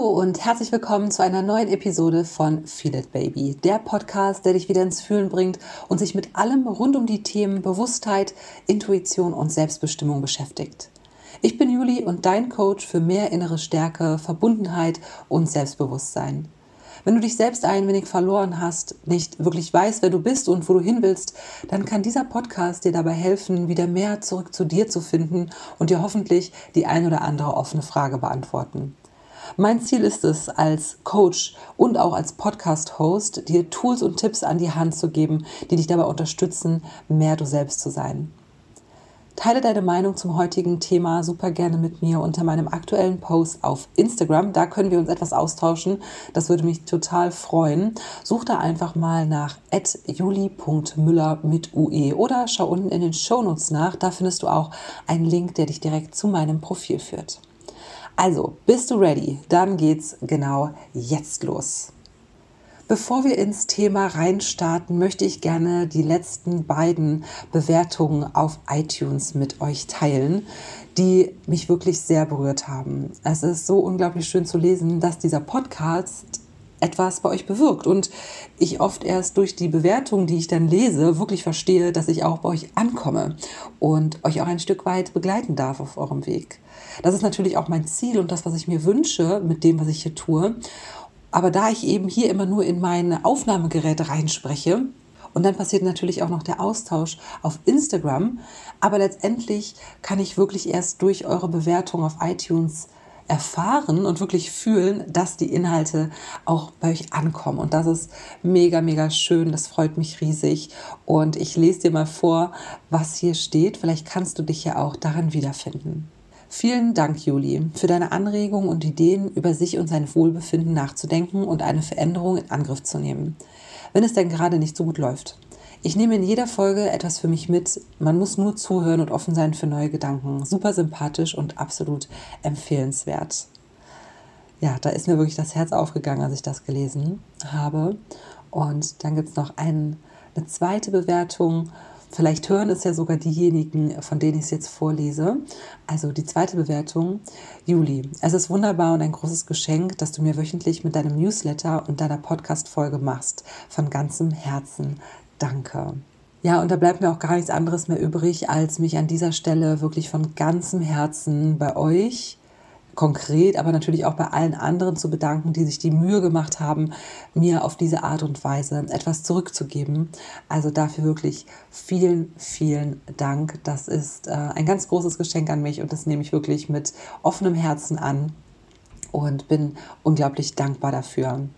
Hallo und herzlich willkommen zu einer neuen Episode von Feel It Baby, der Podcast, der dich wieder ins Fühlen bringt und sich mit allem rund um die Themen Bewusstheit, Intuition und Selbstbestimmung beschäftigt. Ich bin Juli und dein Coach für mehr innere Stärke, Verbundenheit und Selbstbewusstsein. Wenn du dich selbst ein wenig verloren hast, nicht wirklich weißt, wer du bist und wo du hin willst, dann kann dieser Podcast dir dabei helfen, wieder mehr zurück zu dir zu finden und dir hoffentlich die ein oder andere offene Frage beantworten. Mein Ziel ist es, als Coach und auch als Podcast-Host dir Tools und Tipps an die Hand zu geben, die dich dabei unterstützen, mehr du selbst zu sein. Teile deine Meinung zum heutigen Thema super gerne mit mir unter meinem aktuellen Post auf Instagram. Da können wir uns etwas austauschen. Das würde mich total freuen. Such da einfach mal nach juli.müller mit UE oder schau unten in den Shownotes nach. Da findest du auch einen Link, der dich direkt zu meinem Profil führt. Also, bist du ready? Dann geht's genau jetzt los. Bevor wir ins Thema reinstarten, möchte ich gerne die letzten beiden Bewertungen auf iTunes mit euch teilen, die mich wirklich sehr berührt haben. Es ist so unglaublich schön zu lesen, dass dieser Podcast etwas bei euch bewirkt und ich oft erst durch die Bewertung, die ich dann lese, wirklich verstehe, dass ich auch bei euch ankomme und euch auch ein Stück weit begleiten darf auf eurem Weg. Das ist natürlich auch mein Ziel und das, was ich mir wünsche mit dem, was ich hier tue. Aber da ich eben hier immer nur in meine Aufnahmegeräte reinspreche, und dann passiert natürlich auch noch der Austausch auf Instagram. Aber letztendlich kann ich wirklich erst durch eure Bewertung auf iTunes erfahren und wirklich fühlen, dass die Inhalte auch bei euch ankommen. Und das ist mega, mega schön. Das freut mich riesig. Und ich lese dir mal vor, was hier steht. Vielleicht kannst du dich ja auch daran wiederfinden. Vielen Dank, Juli, für deine Anregungen und Ideen, über sich und sein Wohlbefinden nachzudenken und eine Veränderung in Angriff zu nehmen, wenn es denn gerade nicht so gut läuft. Ich nehme in jeder Folge etwas für mich mit. Man muss nur zuhören und offen sein für neue Gedanken. Super sympathisch und absolut empfehlenswert. Ja, da ist mir wirklich das Herz aufgegangen, als ich das gelesen habe. Und dann gibt es noch ein, eine zweite Bewertung Vielleicht hören es ja sogar diejenigen, von denen ich es jetzt vorlese. Also die zweite Bewertung. Juli, es ist wunderbar und ein großes Geschenk, dass du mir wöchentlich mit deinem Newsletter und deiner Podcast-Folge machst. Von ganzem Herzen. Danke. Ja, und da bleibt mir auch gar nichts anderes mehr übrig, als mich an dieser Stelle wirklich von ganzem Herzen bei euch konkret, aber natürlich auch bei allen anderen zu bedanken, die sich die Mühe gemacht haben, mir auf diese Art und Weise etwas zurückzugeben. Also dafür wirklich vielen, vielen Dank. Das ist äh, ein ganz großes Geschenk an mich und das nehme ich wirklich mit offenem Herzen an und bin unglaublich dankbar dafür.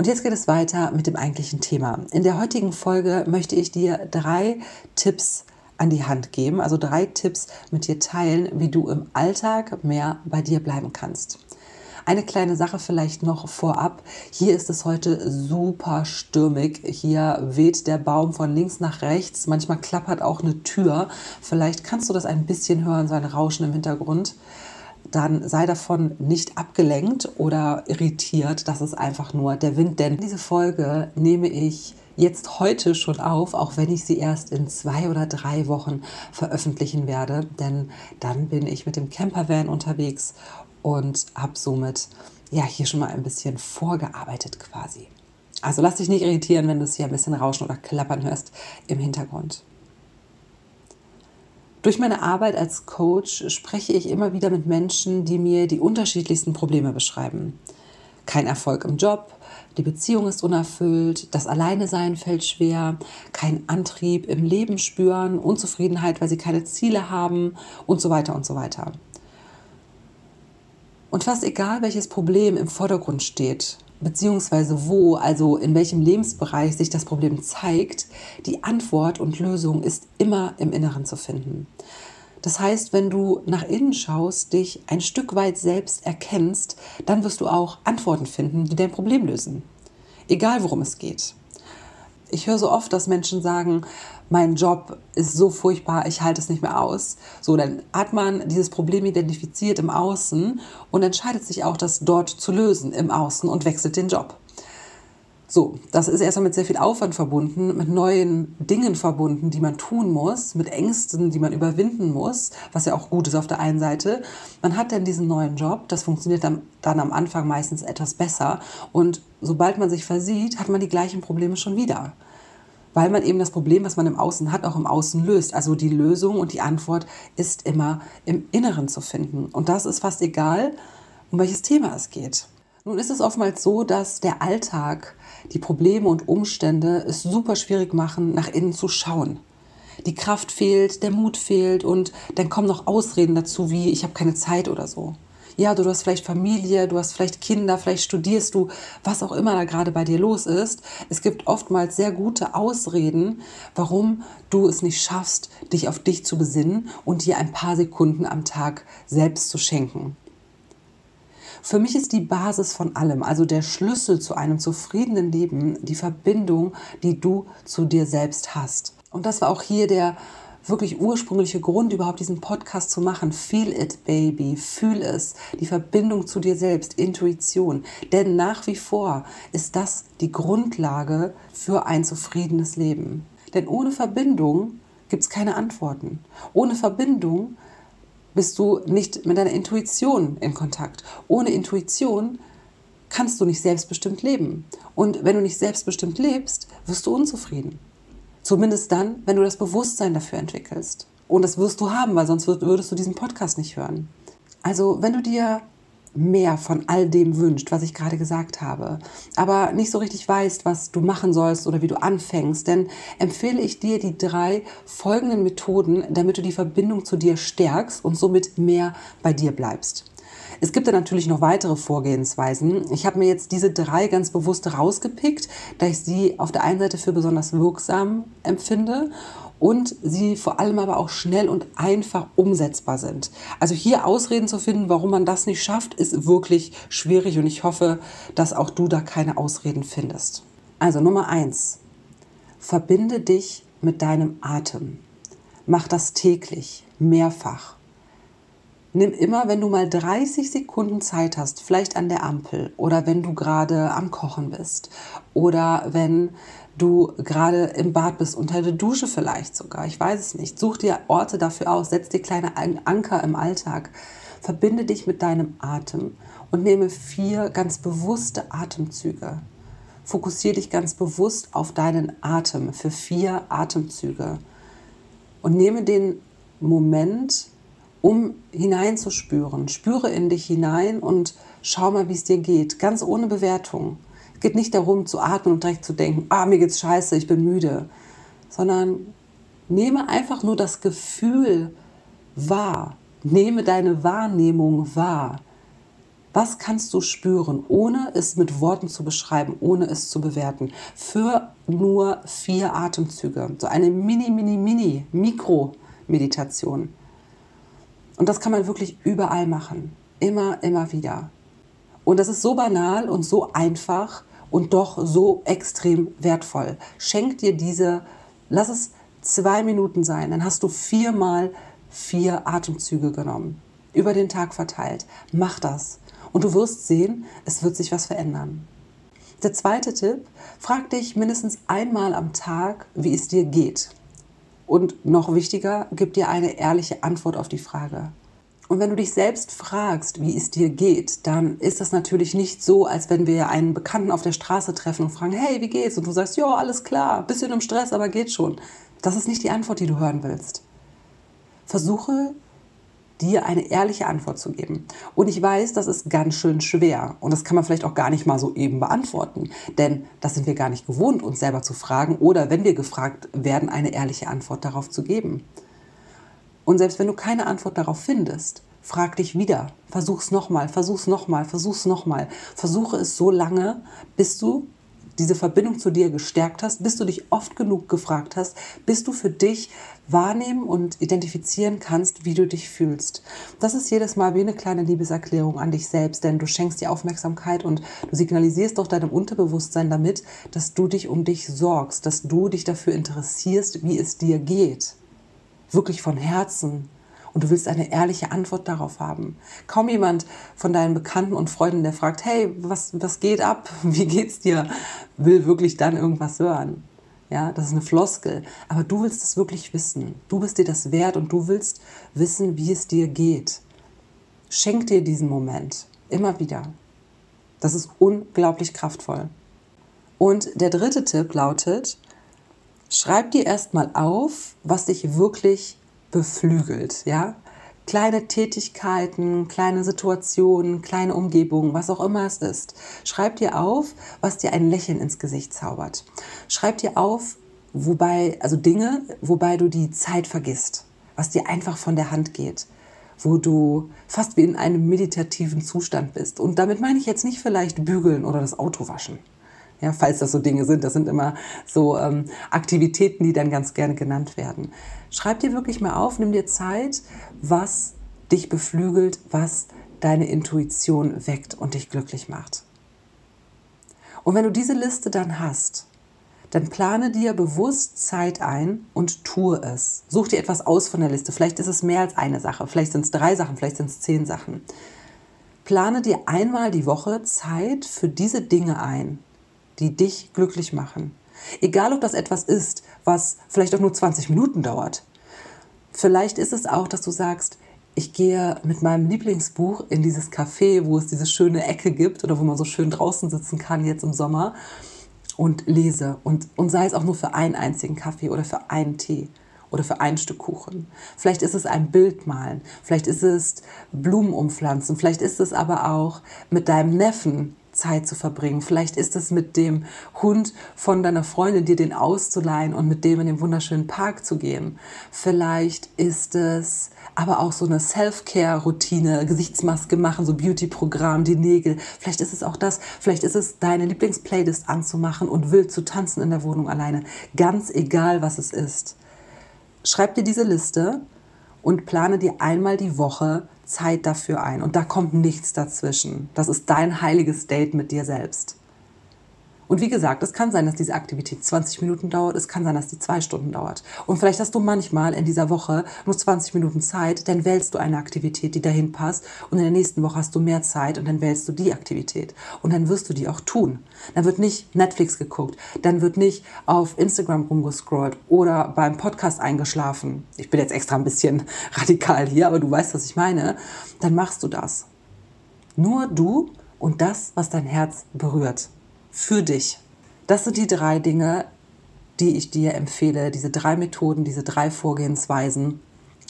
Und jetzt geht es weiter mit dem eigentlichen Thema. In der heutigen Folge möchte ich dir drei Tipps an die Hand geben, also drei Tipps mit dir teilen, wie du im Alltag mehr bei dir bleiben kannst. Eine kleine Sache vielleicht noch vorab. Hier ist es heute super stürmig. Hier weht der Baum von links nach rechts. Manchmal klappert auch eine Tür. Vielleicht kannst du das ein bisschen hören, so ein Rauschen im Hintergrund. Dann sei davon nicht abgelenkt oder irritiert. Das ist einfach nur der Wind. Denn diese Folge nehme ich jetzt heute schon auf, auch wenn ich sie erst in zwei oder drei Wochen veröffentlichen werde. Denn dann bin ich mit dem Campervan unterwegs und habe somit ja hier schon mal ein bisschen vorgearbeitet quasi. Also lass dich nicht irritieren, wenn du es hier ein bisschen rauschen oder klappern hörst im Hintergrund. Durch meine Arbeit als Coach spreche ich immer wieder mit Menschen, die mir die unterschiedlichsten Probleme beschreiben. Kein Erfolg im Job, die Beziehung ist unerfüllt, das Alleinesein fällt schwer, kein Antrieb im Leben spüren, Unzufriedenheit, weil sie keine Ziele haben und so weiter und so weiter. Und fast egal, welches Problem im Vordergrund steht, beziehungsweise wo, also in welchem Lebensbereich sich das Problem zeigt, die Antwort und Lösung ist immer im Inneren zu finden. Das heißt, wenn du nach innen schaust, dich ein Stück weit selbst erkennst, dann wirst du auch Antworten finden, die dein Problem lösen. Egal worum es geht. Ich höre so oft, dass Menschen sagen, mein Job ist so furchtbar, ich halte es nicht mehr aus. So, dann hat man dieses Problem identifiziert im Außen und entscheidet sich auch, das dort zu lösen im Außen und wechselt den Job. So, das ist erstmal mit sehr viel Aufwand verbunden, mit neuen Dingen verbunden, die man tun muss, mit Ängsten, die man überwinden muss, was ja auch gut ist auf der einen Seite. Man hat dann diesen neuen Job, das funktioniert dann, dann am Anfang meistens etwas besser und sobald man sich versieht, hat man die gleichen Probleme schon wieder. Weil man eben das Problem, was man im Außen hat, auch im Außen löst. Also die Lösung und die Antwort ist immer im Inneren zu finden. Und das ist fast egal, um welches Thema es geht. Nun ist es oftmals so, dass der Alltag, die Probleme und Umstände es super schwierig machen, nach innen zu schauen. Die Kraft fehlt, der Mut fehlt und dann kommen noch Ausreden dazu, wie ich habe keine Zeit oder so. Ja, du, du hast vielleicht Familie, du hast vielleicht Kinder, vielleicht studierst du, was auch immer da gerade bei dir los ist. Es gibt oftmals sehr gute Ausreden, warum du es nicht schaffst, dich auf dich zu besinnen und dir ein paar Sekunden am Tag selbst zu schenken. Für mich ist die Basis von allem, also der Schlüssel zu einem zufriedenen Leben, die Verbindung, die du zu dir selbst hast. Und das war auch hier der wirklich ursprüngliche Grund, überhaupt diesen Podcast zu machen. Feel it, baby. Fühl es. Die Verbindung zu dir selbst, Intuition. Denn nach wie vor ist das die Grundlage für ein zufriedenes Leben. Denn ohne Verbindung gibt es keine Antworten. Ohne Verbindung bist du nicht mit deiner Intuition in Kontakt. Ohne Intuition kannst du nicht selbstbestimmt leben. Und wenn du nicht selbstbestimmt lebst, wirst du unzufrieden. Zumindest dann, wenn du das Bewusstsein dafür entwickelst. Und das wirst du haben, weil sonst würdest du diesen Podcast nicht hören. Also, wenn du dir mehr von all dem wünscht, was ich gerade gesagt habe, aber nicht so richtig weißt, was du machen sollst oder wie du anfängst, dann empfehle ich dir die drei folgenden Methoden, damit du die Verbindung zu dir stärkst und somit mehr bei dir bleibst. Es gibt da natürlich noch weitere Vorgehensweisen. Ich habe mir jetzt diese drei ganz bewusst rausgepickt, da ich sie auf der einen Seite für besonders wirksam empfinde und sie vor allem aber auch schnell und einfach umsetzbar sind. Also hier Ausreden zu finden, warum man das nicht schafft, ist wirklich schwierig und ich hoffe, dass auch du da keine Ausreden findest. Also Nummer eins: Verbinde dich mit deinem Atem. Mach das täglich, mehrfach. Nimm immer, wenn du mal 30 Sekunden Zeit hast, vielleicht an der Ampel oder wenn du gerade am Kochen bist oder wenn du gerade im Bad bist, unter der Dusche vielleicht sogar, ich weiß es nicht. Such dir Orte dafür aus, setz dir kleine Anker im Alltag. Verbinde dich mit deinem Atem und nehme vier ganz bewusste Atemzüge. Fokussiere dich ganz bewusst auf deinen Atem für vier Atemzüge und nehme den Moment, um hineinzuspüren. Spüre in dich hinein und schau mal, wie es dir geht, ganz ohne Bewertung. Es geht nicht darum zu atmen und direkt zu denken, ah, mir geht's scheiße, ich bin müde, sondern nehme einfach nur das Gefühl wahr. Nehme deine Wahrnehmung wahr. Was kannst du spüren, ohne es mit Worten zu beschreiben, ohne es zu bewerten? Für nur vier Atemzüge. So eine mini, mini, mini Mikro-Meditation. Und das kann man wirklich überall machen. Immer, immer wieder. Und das ist so banal und so einfach und doch so extrem wertvoll. Schenk dir diese, lass es zwei Minuten sein, dann hast du viermal vier Atemzüge genommen, über den Tag verteilt. Mach das und du wirst sehen, es wird sich was verändern. Der zweite Tipp, frag dich mindestens einmal am Tag, wie es dir geht. Und noch wichtiger, gib dir eine ehrliche Antwort auf die Frage. Und wenn du dich selbst fragst, wie es dir geht, dann ist das natürlich nicht so, als wenn wir einen Bekannten auf der Straße treffen und fragen, hey, wie geht's? Und du sagst, ja, alles klar, bisschen im Stress, aber geht schon. Das ist nicht die Antwort, die du hören willst. Versuche dir eine ehrliche Antwort zu geben. Und ich weiß, das ist ganz schön schwer. Und das kann man vielleicht auch gar nicht mal so eben beantworten. Denn das sind wir gar nicht gewohnt, uns selber zu fragen oder wenn wir gefragt werden, eine ehrliche Antwort darauf zu geben. Und selbst wenn du keine Antwort darauf findest, frag dich wieder. Versuch's nochmal, versuch's nochmal, versuch's nochmal. Versuche es so lange, bis du diese Verbindung zu dir gestärkt hast, bis du dich oft genug gefragt hast, bis du für dich wahrnehmen und identifizieren kannst, wie du dich fühlst. Das ist jedes Mal wie eine kleine Liebeserklärung an dich selbst, denn du schenkst dir Aufmerksamkeit und du signalisierst doch deinem Unterbewusstsein damit, dass du dich um dich sorgst, dass du dich dafür interessierst, wie es dir geht wirklich von Herzen und du willst eine ehrliche Antwort darauf haben. Kaum jemand von deinen Bekannten und Freunden, der fragt, hey, was, was geht ab? Wie geht's dir? Will wirklich dann irgendwas hören. Ja, das ist eine Floskel. Aber du willst es wirklich wissen. Du bist dir das wert und du willst wissen, wie es dir geht. Schenk dir diesen Moment. Immer wieder. Das ist unglaublich kraftvoll. Und der dritte Tipp lautet, schreib dir erstmal auf, was dich wirklich beflügelt, ja? Kleine Tätigkeiten, kleine Situationen, kleine Umgebungen, was auch immer es ist. Schreib dir auf, was dir ein Lächeln ins Gesicht zaubert. Schreib dir auf, wobei, also Dinge, wobei du die Zeit vergisst, was dir einfach von der Hand geht, wo du fast wie in einem meditativen Zustand bist. Und damit meine ich jetzt nicht vielleicht bügeln oder das Auto waschen. Ja, falls das so Dinge sind, das sind immer so ähm, Aktivitäten, die dann ganz gerne genannt werden. Schreib dir wirklich mal auf, nimm dir Zeit, was dich beflügelt, was deine Intuition weckt und dich glücklich macht. Und wenn du diese Liste dann hast, dann plane dir bewusst Zeit ein und tue es. Such dir etwas aus von der Liste. Vielleicht ist es mehr als eine Sache, vielleicht sind es drei Sachen, vielleicht sind es zehn Sachen. Plane dir einmal die Woche Zeit für diese Dinge ein die dich glücklich machen. Egal, ob das etwas ist, was vielleicht auch nur 20 Minuten dauert. Vielleicht ist es auch, dass du sagst, ich gehe mit meinem Lieblingsbuch in dieses Café, wo es diese schöne Ecke gibt oder wo man so schön draußen sitzen kann jetzt im Sommer und lese. Und, und sei es auch nur für einen einzigen Kaffee oder für einen Tee oder für ein Stück Kuchen. Vielleicht ist es ein Bild malen, vielleicht ist es Blumen umpflanzen, vielleicht ist es aber auch mit deinem Neffen Zeit zu verbringen. Vielleicht ist es mit dem Hund von deiner Freundin, dir den auszuleihen und mit dem in den wunderschönen Park zu gehen. Vielleicht ist es aber auch so eine Self-Care-Routine, Gesichtsmaske machen, so Beauty-Programm, die Nägel. Vielleicht ist es auch das. Vielleicht ist es deine Lieblingsplaylist anzumachen und wild zu tanzen in der Wohnung alleine. Ganz egal, was es ist. Schreib dir diese Liste und plane dir einmal die Woche Zeit dafür ein. Und da kommt nichts dazwischen. Das ist dein heiliges Date mit dir selbst. Und wie gesagt, es kann sein, dass diese Aktivität 20 Minuten dauert, es kann sein, dass die zwei Stunden dauert. Und vielleicht hast du manchmal in dieser Woche nur 20 Minuten Zeit, dann wählst du eine Aktivität, die dahin passt. Und in der nächsten Woche hast du mehr Zeit und dann wählst du die Aktivität. Und dann wirst du die auch tun. Dann wird nicht Netflix geguckt, dann wird nicht auf Instagram rumgescrollt oder beim Podcast eingeschlafen. Ich bin jetzt extra ein bisschen radikal hier, aber du weißt, was ich meine. Dann machst du das. Nur du und das, was dein Herz berührt für dich. Das sind die drei Dinge, die ich dir empfehle, diese drei Methoden, diese drei Vorgehensweisen,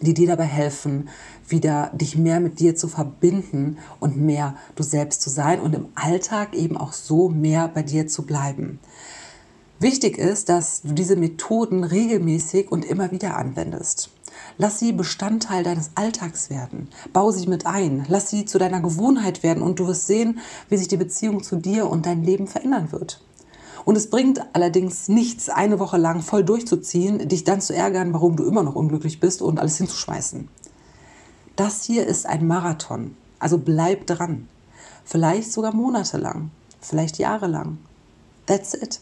die dir dabei helfen, wieder dich mehr mit dir zu verbinden und mehr du selbst zu sein und im Alltag eben auch so mehr bei dir zu bleiben. Wichtig ist, dass du diese Methoden regelmäßig und immer wieder anwendest. Lass sie Bestandteil deines Alltags werden. Bau sie mit ein. Lass sie zu deiner Gewohnheit werden und du wirst sehen, wie sich die Beziehung zu dir und dein Leben verändern wird. Und es bringt allerdings nichts, eine Woche lang voll durchzuziehen, dich dann zu ärgern, warum du immer noch unglücklich bist und alles hinzuschmeißen. Das hier ist ein Marathon. Also bleib dran. Vielleicht sogar monatelang, vielleicht jahrelang. That's it.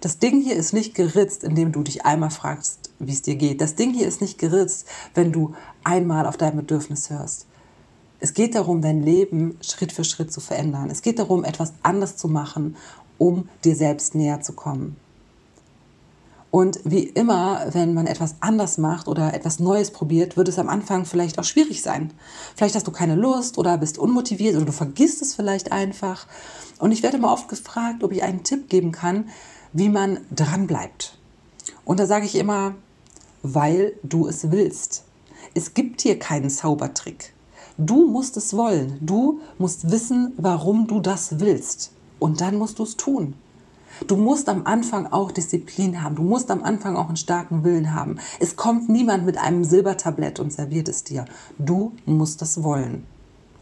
Das Ding hier ist nicht geritzt, indem du dich einmal fragst, wie es dir geht. Das Ding hier ist nicht geritzt, wenn du einmal auf dein Bedürfnis hörst. Es geht darum, dein Leben Schritt für Schritt zu verändern. Es geht darum, etwas anders zu machen, um dir selbst näher zu kommen. Und wie immer, wenn man etwas anders macht oder etwas Neues probiert, wird es am Anfang vielleicht auch schwierig sein. Vielleicht hast du keine Lust oder bist unmotiviert oder du vergisst es vielleicht einfach. Und ich werde immer oft gefragt, ob ich einen Tipp geben kann, wie man dran bleibt. Und da sage ich immer, weil du es willst. Es gibt hier keinen Zaubertrick. Du musst es wollen. Du musst wissen, warum du das willst. Und dann musst du es tun. Du musst am Anfang auch Disziplin haben. Du musst am Anfang auch einen starken Willen haben. Es kommt niemand mit einem Silbertablett und serviert es dir. Du musst das wollen.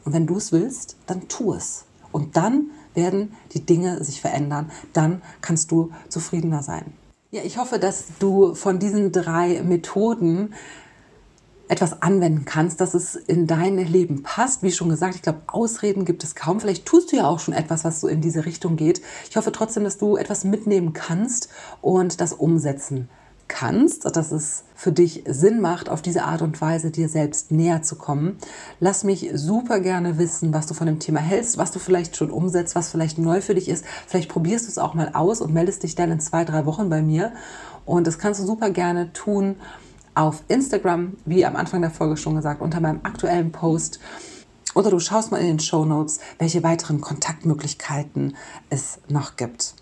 Und wenn du es willst, dann tu es. Und dann werden die Dinge sich verändern. Dann kannst du zufriedener sein. Ja, ich hoffe, dass du von diesen drei Methoden etwas anwenden kannst, dass es in dein Leben passt. Wie schon gesagt, ich glaube, Ausreden gibt es kaum. Vielleicht tust du ja auch schon etwas, was so in diese Richtung geht. Ich hoffe trotzdem, dass du etwas mitnehmen kannst und das umsetzen kannst, dass es für dich Sinn macht, auf diese Art und Weise dir selbst näher zu kommen. Lass mich super gerne wissen, was du von dem Thema hältst, was du vielleicht schon umsetzt, was vielleicht neu für dich ist. Vielleicht probierst du es auch mal aus und meldest dich dann in zwei, drei Wochen bei mir. Und das kannst du super gerne tun auf Instagram, wie am Anfang der Folge schon gesagt, unter meinem aktuellen Post. Oder du schaust mal in den Show Notes, welche weiteren Kontaktmöglichkeiten es noch gibt.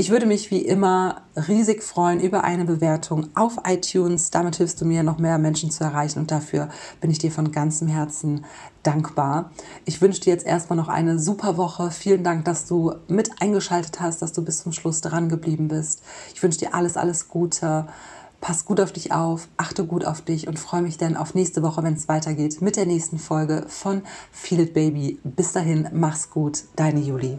Ich würde mich wie immer riesig freuen über eine Bewertung auf iTunes. Damit hilfst du mir, noch mehr Menschen zu erreichen und dafür bin ich dir von ganzem Herzen dankbar. Ich wünsche dir jetzt erstmal noch eine super Woche. Vielen Dank, dass du mit eingeschaltet hast, dass du bis zum Schluss dran geblieben bist. Ich wünsche dir alles, alles Gute. Pass gut auf dich auf, achte gut auf dich und freue mich dann auf nächste Woche, wenn es weitergeht mit der nächsten Folge von Feel It Baby. Bis dahin, mach's gut, deine Julie.